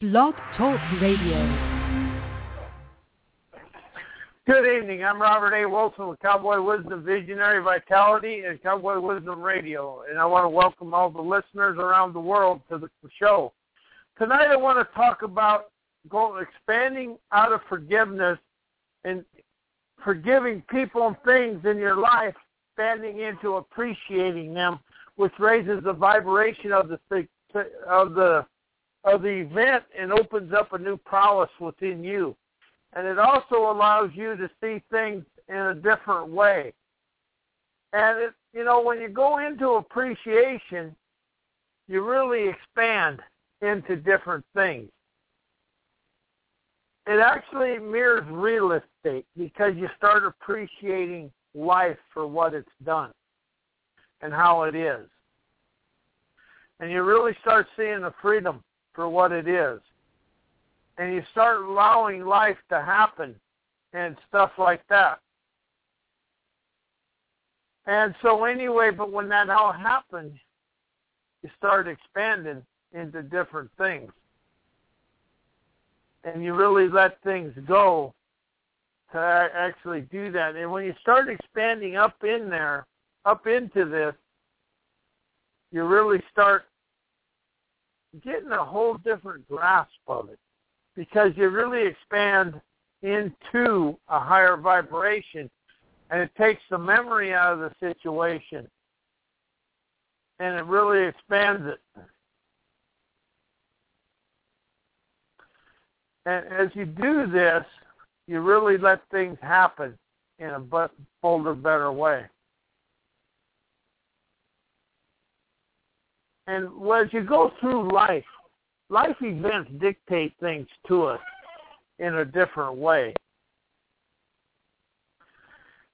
Blog Talk Radio. Good evening. I'm Robert A. Wilson with Cowboy Wisdom Visionary Vitality and Cowboy Wisdom Radio, and I want to welcome all the listeners around the world to the show. Tonight, I want to talk about expanding out of forgiveness and forgiving people and things in your life, expanding into appreciating them, which raises the vibration of the of the of the event and opens up a new prowess within you. And it also allows you to see things in a different way. And it, you know, when you go into appreciation, you really expand into different things. It actually mirrors real estate because you start appreciating life for what it's done and how it is. And you really start seeing the freedom for what it is. And you start allowing life to happen and stuff like that. And so anyway, but when that all happens, you start expanding into different things. And you really let things go to actually do that. And when you start expanding up in there, up into this, you really start getting a whole different grasp of it because you really expand into a higher vibration and it takes the memory out of the situation and it really expands it. And as you do this, you really let things happen in a bolder, better way. And as you go through life, life events dictate things to us in a different way.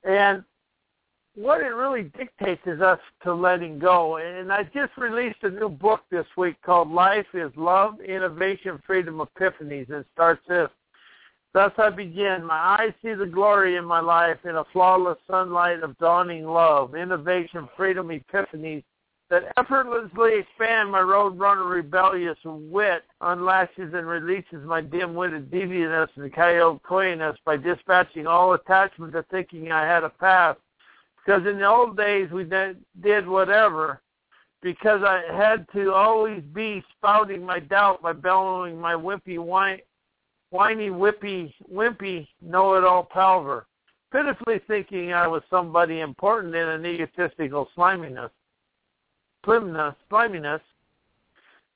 And what it really dictates is us to letting go. And I just released a new book this week called Life is Love, Innovation, Freedom, Epiphanies. And it starts this. Thus I begin. My eyes see the glory in my life in a flawless sunlight of dawning love, innovation, freedom, epiphanies, that effortlessly expand my roadrunner rebellious wit, unlashes and releases my dim-witted deviantness and coyote coyness by dispatching all attachment to thinking I had a past. Because in the old days we did whatever, because I had to always be spouting my doubt by bellowing my wimpy whiny whippy wimpy know-it-all palver, pitifully thinking I was somebody important in an egotistical sliminess slimness, sliminess,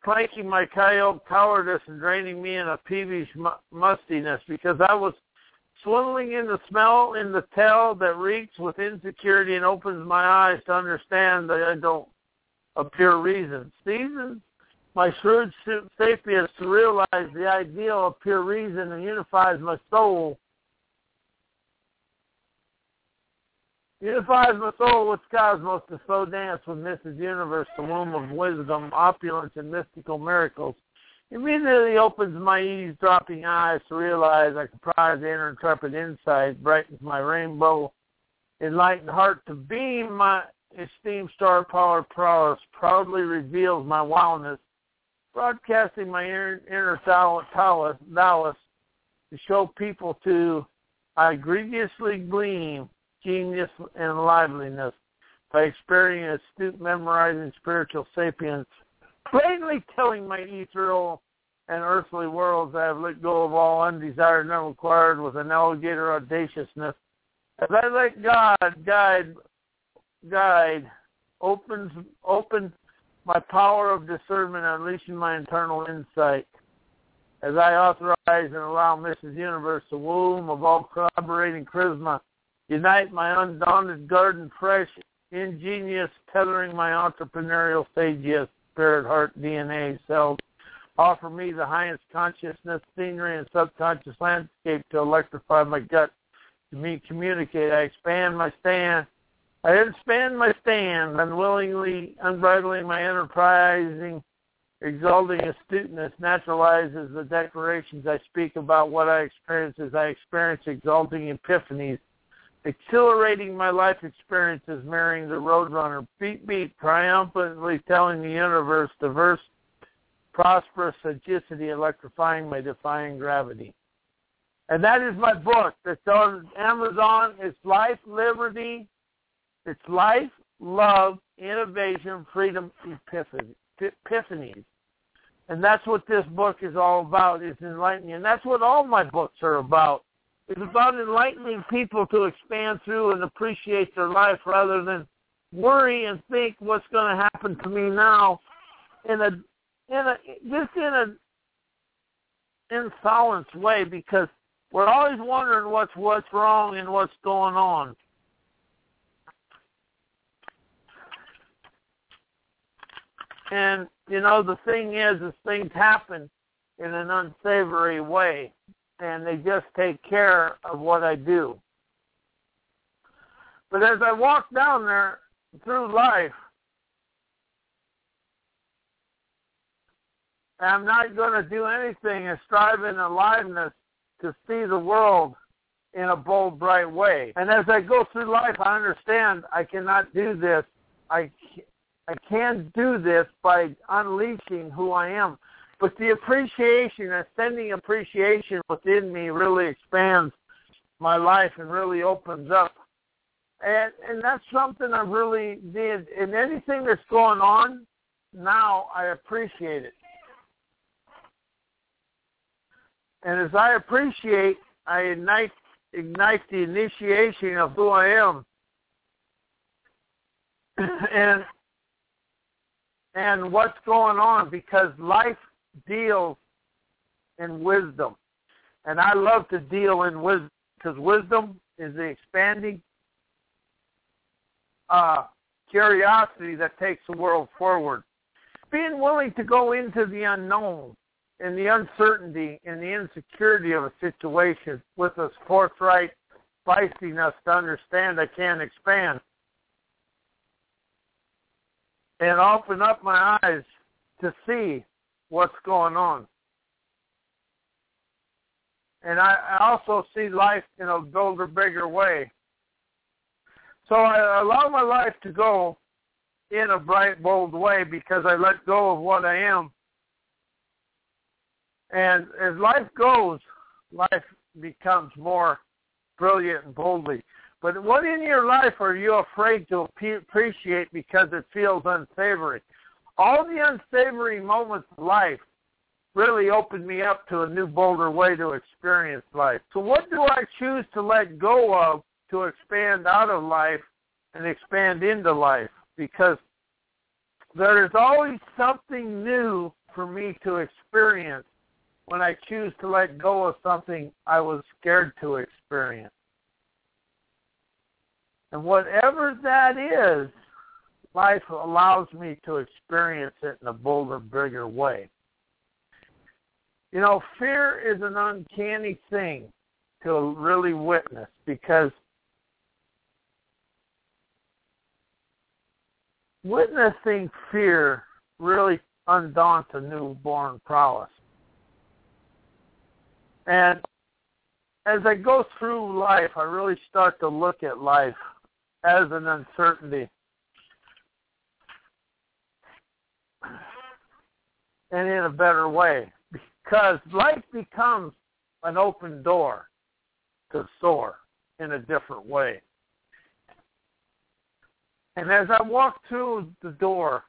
clanking my coyote cowardice and draining me in a peevish mustiness because I was swindling in the smell in the tell that reeks with insecurity and opens my eyes to understand that I don't appear reason. Seasons my shrewd sapience to realize the ideal of pure reason and unifies my soul Unifies my soul with cosmos to slow dance with Mrs. Universe, the womb of wisdom, opulence, and mystical miracles. Immediately opens my eavesdropping eyes to realize I comprise inner intrepid insight, brightens my rainbow, enlightened heart to beam my esteemed star power prowess, proudly reveals my wildness, broadcasting my inner, inner Taoist, to show people to I grievously gleam genius, and liveliness by experiencing astute, memorizing spiritual sapience, plainly telling my ethereal and earthly worlds I have let go of all undesired and unrequired with an alligator audaciousness. As I let God guide, guide, opens, open my power of discernment, unleashing my internal insight. As I authorize and allow Mrs. Universe, the womb of all corroborating charisma, Unite my undaunted garden fresh, ingenious, tethering my entrepreneurial sage, yes, spirit, heart, DNA, cells. Offer me the highest consciousness, scenery, and subconscious landscape to electrify my gut. To me, communicate. I expand my stand. I expand my stand, unwillingly unbridling my enterprising, exalting astuteness naturalizes the declarations I speak about what I experience as I experience exalting epiphanies exhilarating my life experiences marrying the Roadrunner. Beat beat, triumphantly telling the universe diverse prosperous sagacity electrifying my defying gravity. And that is my book that's on Amazon. It's Life, Liberty, it's Life, Love, Innovation, Freedom, Epiphanies. And that's what this book is all about, is enlightening. And that's what all my books are about. It's about enlightening people to expand through and appreciate their life rather than worry and think what's going to happen to me now in a in a just in a insolence way because we're always wondering what's what's wrong and what's going on. And you know the thing is, is things happen in an unsavory way, and they just take care of what I do. But as I walk down there through life, I'm not going to do anything and strive in aliveness to see the world in a bold, bright way. And as I go through life, I understand I cannot do this. I I can do this by unleashing who I am. But the appreciation, ascending appreciation within me really expands my life and really opens up. And and that's something I really did. And anything that's going on now, I appreciate it. And as I appreciate, I ignite ignite the initiation of who I am. and and what's going on because life deals in wisdom. And I love to deal in wisdom because wisdom is the expanding uh, curiosity that takes the world forward. Being willing to go into the unknown and the uncertainty and the insecurity of a situation with a forthright feistiness to understand I can expand. And open up my eyes to see what's going on. And I, I also see life in a bolder, bigger way. So I allow my life to go in a bright, bold way because I let go of what I am and as life goes, life becomes more brilliant and boldly. But what in your life are you afraid to appreciate because it feels unsavory? All the unsavory moments of life really opened me up to a new, bolder way to experience life. So what do I choose to let go of to expand out of life and expand into life? Because there is always something new for me to experience when I choose to let go of something I was scared to experience. And whatever that is, life allows me to experience it in a bolder, bigger way. You know, fear is an uncanny thing to really witness because witnessing fear really undaunts a newborn prowess. And as I go through life, I really start to look at life as an uncertainty. And in a better way. Because life becomes an open door to soar in a different way. And as I walk through the door,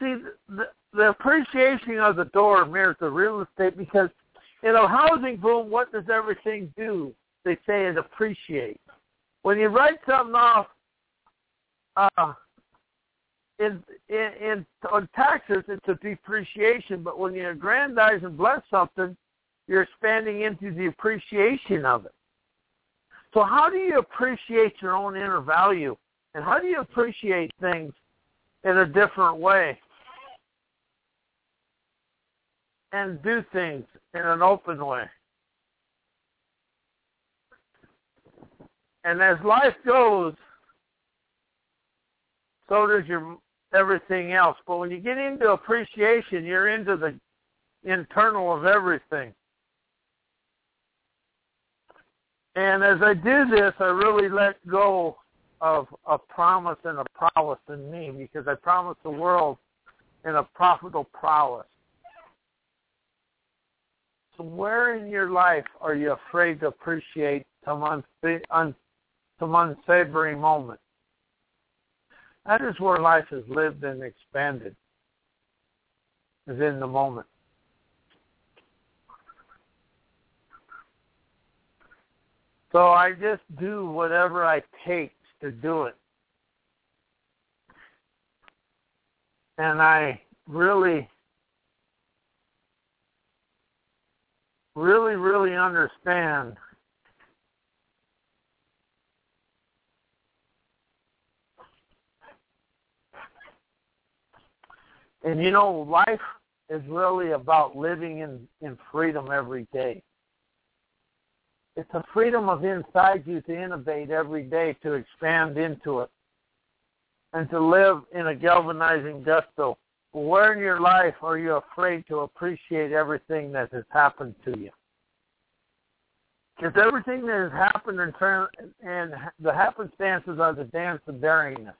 see, the, the appreciation of the door mirrors the real estate because – in a housing boom, what does everything do? They say it appreciates. When you write something off uh, in, in, in on taxes, it's a depreciation. But when you aggrandize and bless something, you're expanding into the appreciation of it. So how do you appreciate your own inner value? And how do you appreciate things in a different way? and do things in an open way. And as life goes, so does your everything else. But when you get into appreciation, you're into the internal of everything. And as I do this, I really let go of a promise and a prowess in me because I promised the world in a profitable prowess. So where in your life are you afraid to appreciate some, unfa- un- some unsavory moment? That is where life is lived and expanded, is in the moment. So I just do whatever I take to do it. And I really, really, really understand And you know, life is really about living in, in freedom every day. It's a freedom of inside you to innovate every day, to expand into it, and to live in a galvanizing gusto. Where in your life are you afraid to appreciate everything that has happened to you? Because everything that has happened turn, and the happenstances are the dance of daringness.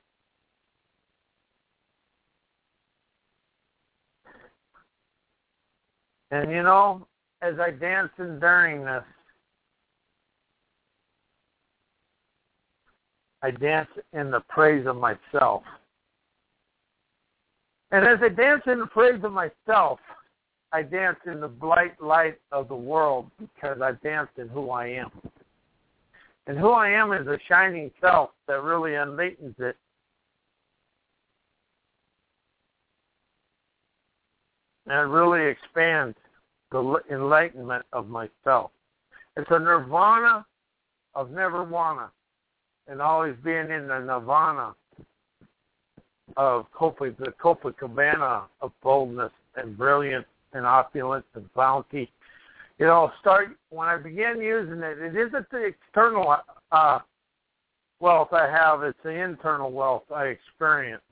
And you know, as I dance in daringness, I dance in the praise of myself. And as I dance in the praise of myself, I dance in the bright light of the world because I dance in who I am. And who I am is a shining self that really unlatens it. And really expand the enlightenment of myself. It's a nirvana of never wanna and always being in the nirvana of Copa, the Copacabana of boldness and brilliance and opulence and bounty. You know, start when I began using it. It isn't the external uh, wealth I have; it's the internal wealth I experience,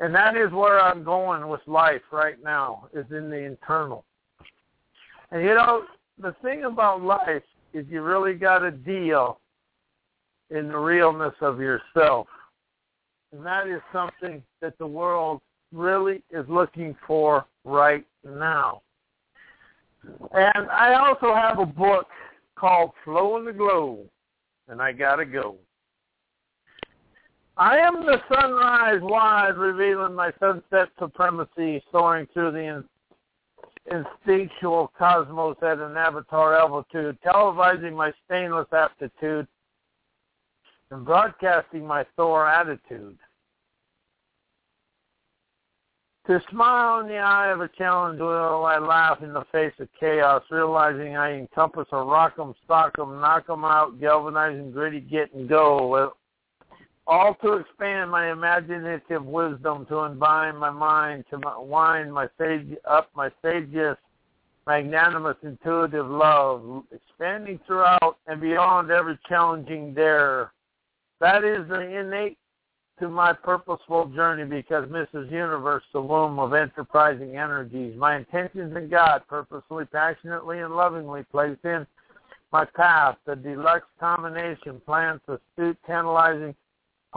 and that is where I'm going with life right now. Is in the internal. And you know, the thing about life is you really got to deal in the realness of yourself. And that is something that the world really is looking for right now. And I also have a book called Flow in the Glow, and I gotta go. I am the sunrise wise, revealing my sunset supremacy, soaring through the instinctual cosmos at an avatar altitude, televising my stainless aptitude and broadcasting my Thor attitude. To smile in the eye of a challenge while I laugh in the face of chaos, realizing I encompass a rock'em, sock'em, knock 'em out, galvanizing, gritty, get and go. All to expand my imaginative wisdom, to unbind my mind, to wind my sage up my sageous, magnanimous, intuitive love, expanding throughout and beyond every challenging dare. That is the innate to my purposeful journey because Mrs. Universe, the womb of enterprising energies, my intentions in God purposely, passionately, and lovingly placed in my path, the deluxe combination, plants, astute, tantalizing,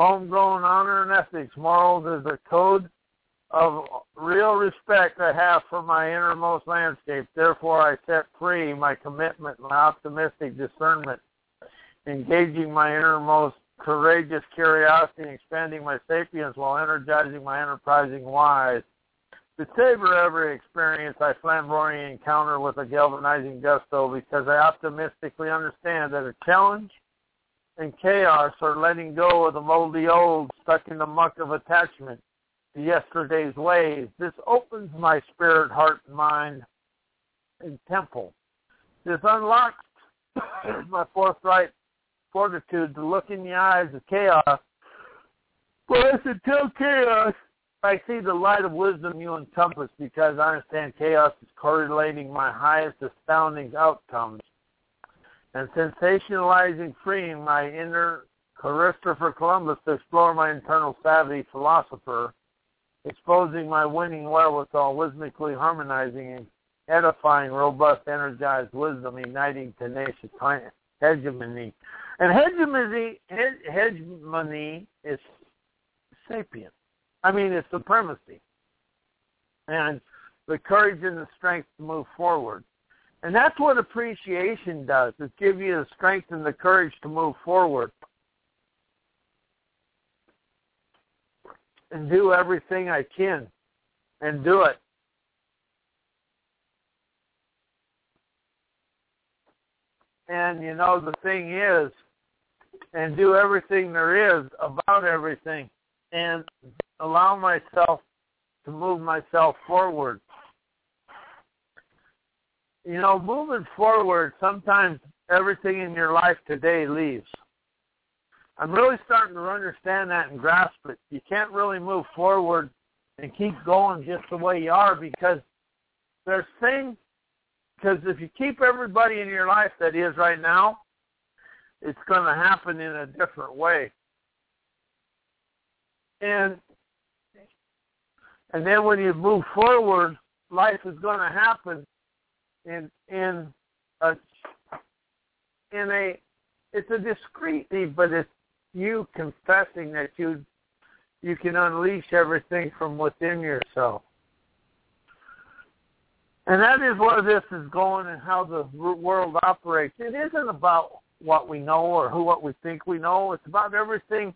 homegrown honor and ethics, morals is a code of real respect I have for my innermost landscape. Therefore, I set free my commitment, my optimistic discernment, engaging my innermost courageous curiosity and expanding my sapience while energizing my enterprising wise. To savor every experience I flamboyantly encounter with a galvanizing gusto because I optimistically understand that a challenge and chaos are letting go of the moldy old stuck in the muck of attachment to yesterday's ways. This opens my spirit, heart, mind and temple. This unlocks my forthright fortitude to look in the eyes of chaos. But I said, tell chaos, I see the light of wisdom you encompass because I understand chaos is correlating my highest astounding outcomes and sensationalizing freeing my inner Christopher Columbus to explore my internal savvy philosopher, exposing my winning wherewithal, rhythmically harmonizing and edifying, robust, energized wisdom, igniting tenacious hegemony and hegemony, hegemony is sapient. I mean, it's supremacy. And the courage and the strength to move forward. And that's what appreciation does. It gives you the strength and the courage to move forward. And do everything I can. And do it. And you know, the thing is, and do everything there is about everything and allow myself to move myself forward. You know, moving forward, sometimes everything in your life today leaves. I'm really starting to understand that and grasp it. You can't really move forward and keep going just the way you are because there's things because if you keep everybody in your life that is right now, it's going to happen in a different way. And and then when you move forward, life is going to happen in in a in a it's a discreet need, but it's you confessing that you you can unleash everything from within yourself. And that is where this is going and how the world operates. It isn't about what we know or who what we think we know. It's about everything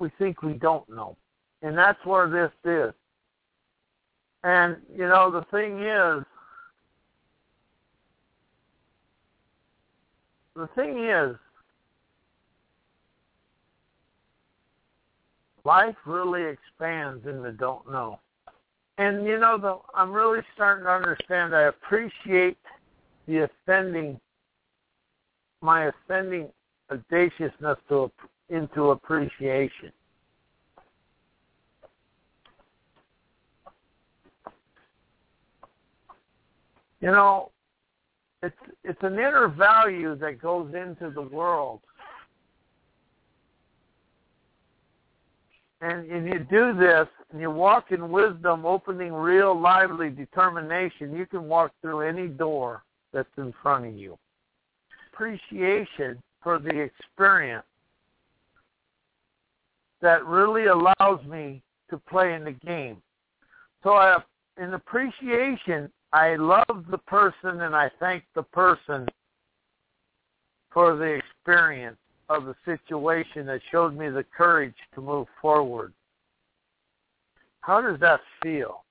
we think we don't know. And that's where this is. And, you know, the thing is, the thing is, life really expands in the don't know and you know, the, I'm really starting to understand. I appreciate the ascending, my ascending audaciousness to into appreciation. You know, it's it's an inner value that goes into the world and, and you do this and you walk in wisdom, opening real lively determination, you can walk through any door that's in front of you. Appreciation for the experience that really allows me to play in the game. So I, in appreciation, I love the person and I thank the person for the experience of the situation that showed me the courage to move forward. How does that feel?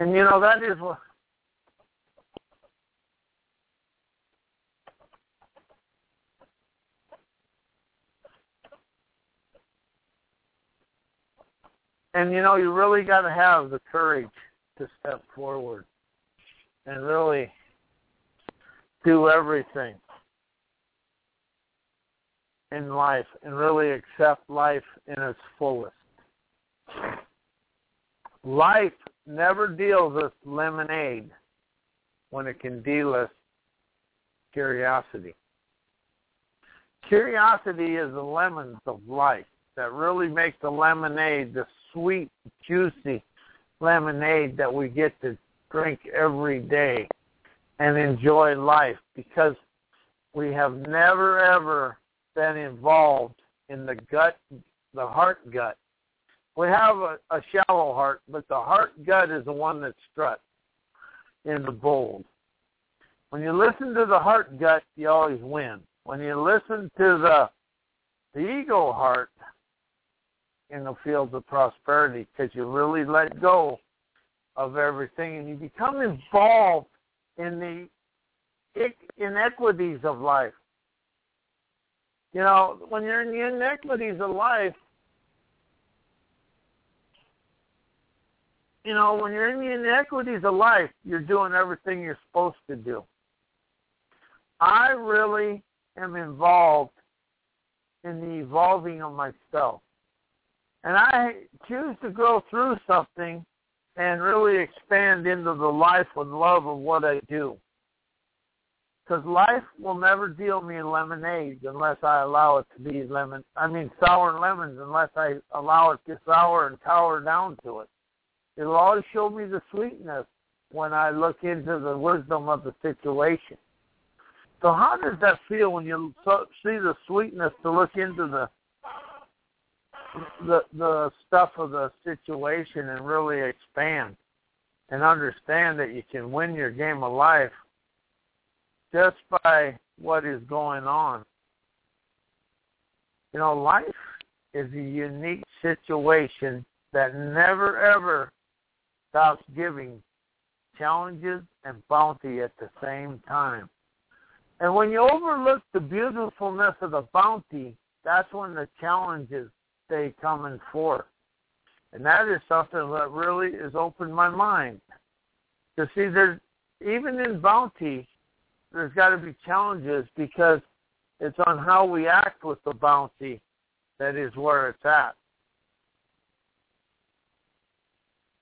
And you know, that is what. And you know, you really got to have the courage to step forward and really do everything in life and really accept life in its fullest. Life never deals us lemonade when it can deal us curiosity. Curiosity is the lemons of life that really make the lemonade the sweet, juicy, lemonade that we get to drink every day and enjoy life because we have never ever been involved in the gut, the heart gut. We have a, a shallow heart, but the heart gut is the one that struts in the bold. When you listen to the heart gut, you always win. When you listen to the the ego heart, in the fields of prosperity because you really let go of everything and you become involved in the inequities of life. You know, when you're in the inequities of life, you know, when you're in the inequities of life, you're doing everything you're supposed to do. I really am involved in the evolving of myself and I choose to go through something and really expand into the life and love of what I do. Because life will never deal me lemonade unless I allow it to be lemon. I mean sour lemons unless I allow it to sour and tower down to it. It'll always show me the sweetness when I look into the wisdom of the situation. So how does that feel when you see the sweetness to look into the the the stuff of the situation and really expand and understand that you can win your game of life just by what is going on. You know, life is a unique situation that never ever stops giving challenges and bounty at the same time. And when you overlook the beautifulness of the bounty, that's when the challenges stay coming forth. And that is something that really has opened my mind. To see there's even in bounty, there's got to be challenges because it's on how we act with the bounty that is where it's at.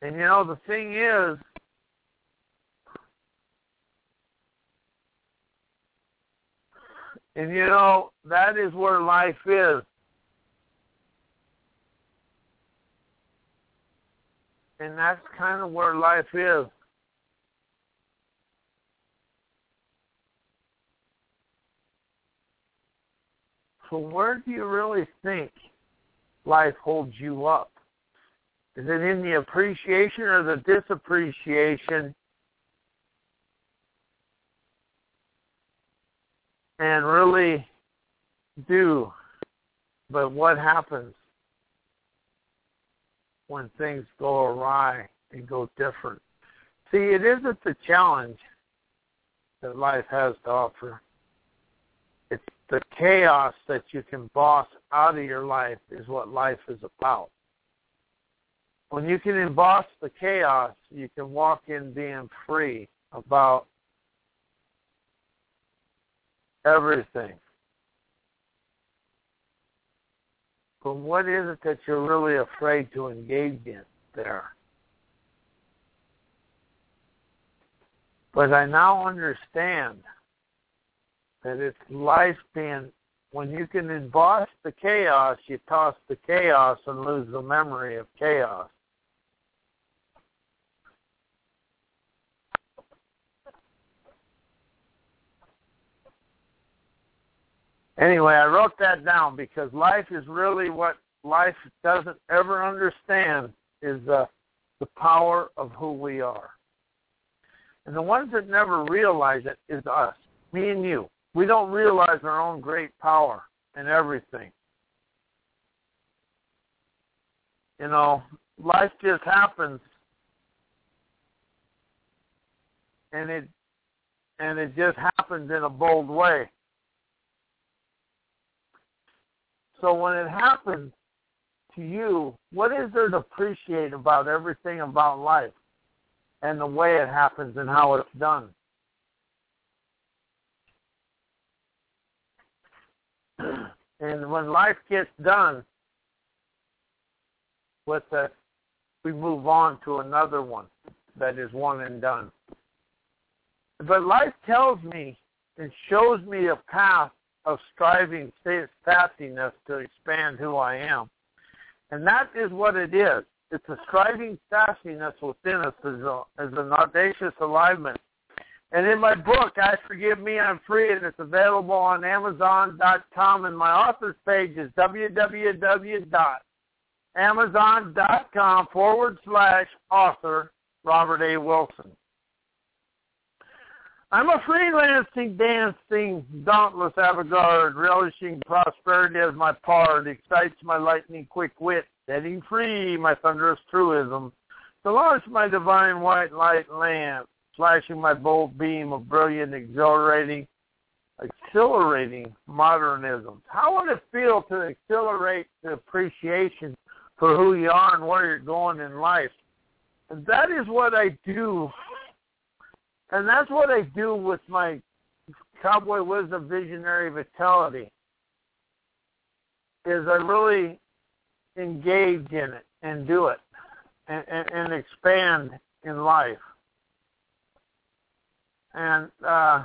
And you know, the thing is, and you know, that is where life is. And that's kind of where life is. So where do you really think life holds you up? Is it in the appreciation or the disappreciation? And really do. But what happens when things go awry and go different? See, it isn't the challenge that life has to offer. It's the chaos that you can boss out of your life is what life is about. When you can emboss the chaos, you can walk in being free about everything. But what is it that you're really afraid to engage in there? But I now understand that it's life being when you can emboss the chaos, you toss the chaos and lose the memory of chaos. Anyway, I wrote that down because life is really what life doesn't ever understand is the the power of who we are. And the ones that never realize it is us, me and you we don't realize our own great power in everything. You know, life just happens and it and it just happens in a bold way. So when it happens to you, what is there to appreciate about everything about life and the way it happens and how it's done? and when life gets done with it, we move on to another one that is one and done. But life tells me and shows me a path of striving steadfastness to expand who I am. And that is what it is. It's a striving steadfastness within us as, a, as an audacious alignment and in my book, I Forgive Me, I'm Free, and it's available on Amazon.com. And my author's page is www.amazon.com forward slash author Robert A. Wilson. I'm a freelancing, dancing, dauntless avant-garde, relishing prosperity as my part, excites my lightning quick wit, setting free my thunderous truism, to launch my divine white light lamp, flashing my bold beam of brilliant, exhilarating, exhilarating modernism. How would it feel to accelerate the appreciation for who you are and where you're going in life? And that is what I do. And that's what I do with my Cowboy Wisdom Visionary Vitality. Is I really engage in it and do it and, and, and expand in life and uh,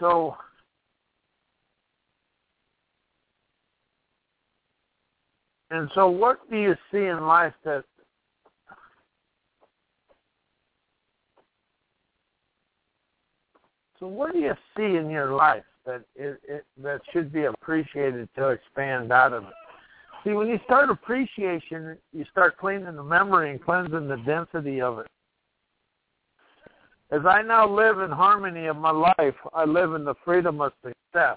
so and so what do you see in life that so what do you see in your life that it, it that should be appreciated to expand out of it. See, when you start appreciation, you start cleaning the memory and cleansing the density of it. As I now live in harmony of my life, I live in the freedom of success.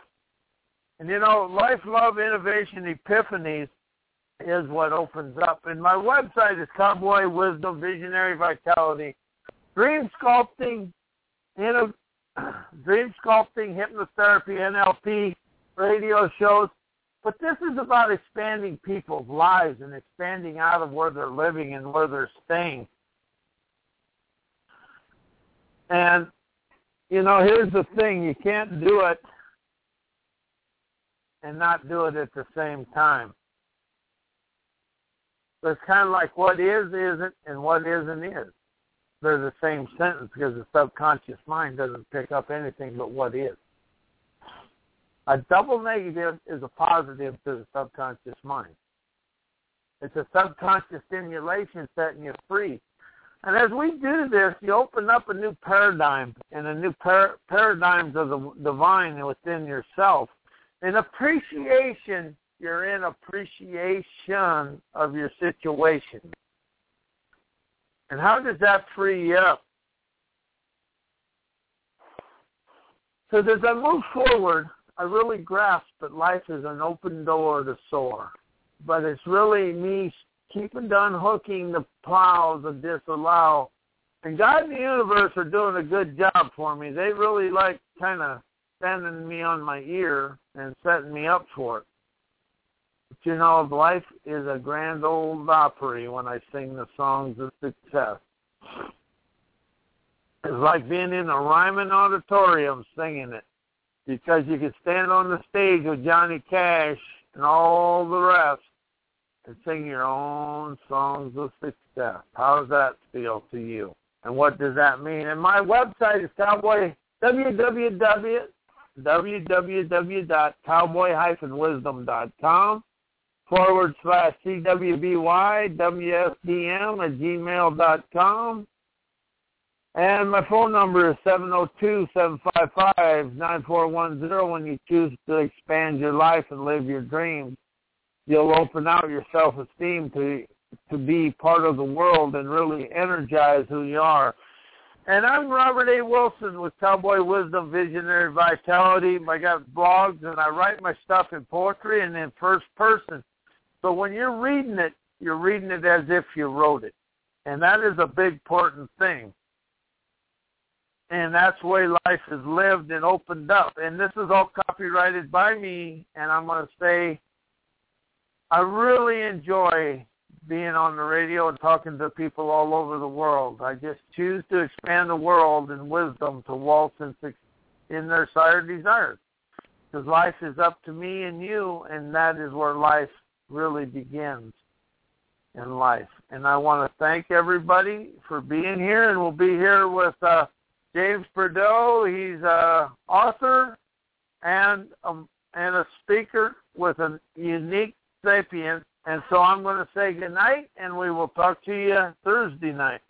And you know, life, love, innovation, epiphanies is what opens up. And my website is Cowboy Wisdom Visionary Vitality. Dream sculpting, dream sculpting, hypnotherapy, NLP, radio shows. But this is about expanding people's lives and expanding out of where they're living and where they're staying. And, you know, here's the thing you can't do it and not do it at the same time. So it's kind of like what is isn't and what isn't is. They're the same sentence because the subconscious mind doesn't pick up anything but what is. A double negative is a positive to the subconscious mind. It's a subconscious stimulation setting you free. And as we do this, you open up a new paradigm and a new par- paradigms of the divine within yourself. And appreciation you're in appreciation of your situation. And how does that free you up? So as I move forward, I really grasp that life is an open door to soar. But it's really me keeping on hooking the plows of disallow. And God and the universe are doing a good job for me. They really like kind of standing me on my ear and setting me up for it. You know, life is a grand old opera when I sing the songs of success. It's like being in a Ryman auditorium singing it because you can stand on the stage with Johnny Cash and all the rest and sing your own songs of success. How does that feel to you? And what does that mean? And my website is cowboy www www.cowboy-wisdom.com forward slash CWBY WSDM at gmail.com. And my phone number is 702-755-9410 when you choose to expand your life and live your dreams. You'll open out your self-esteem to to be part of the world and really energize who you are. And I'm Robert A. Wilson with Cowboy Wisdom Visionary Vitality. I got blogs and I write my stuff in poetry and in first person. So when you're reading it, you're reading it as if you wrote it. And that is a big important thing. And that's the way life is lived and opened up. And this is all copyrighted by me. And I'm going to say, I really enjoy being on the radio and talking to people all over the world. I just choose to expand the world in wisdom to waltz in, in their sire desires. Because life is up to me and you, and that is where life really begins in life. And I want to thank everybody for being here, and we'll be here with uh, James Bordeaux. He's a author and um, and a speaker with a unique sapient. And so I'm going to say good night, and we will talk to you Thursday night.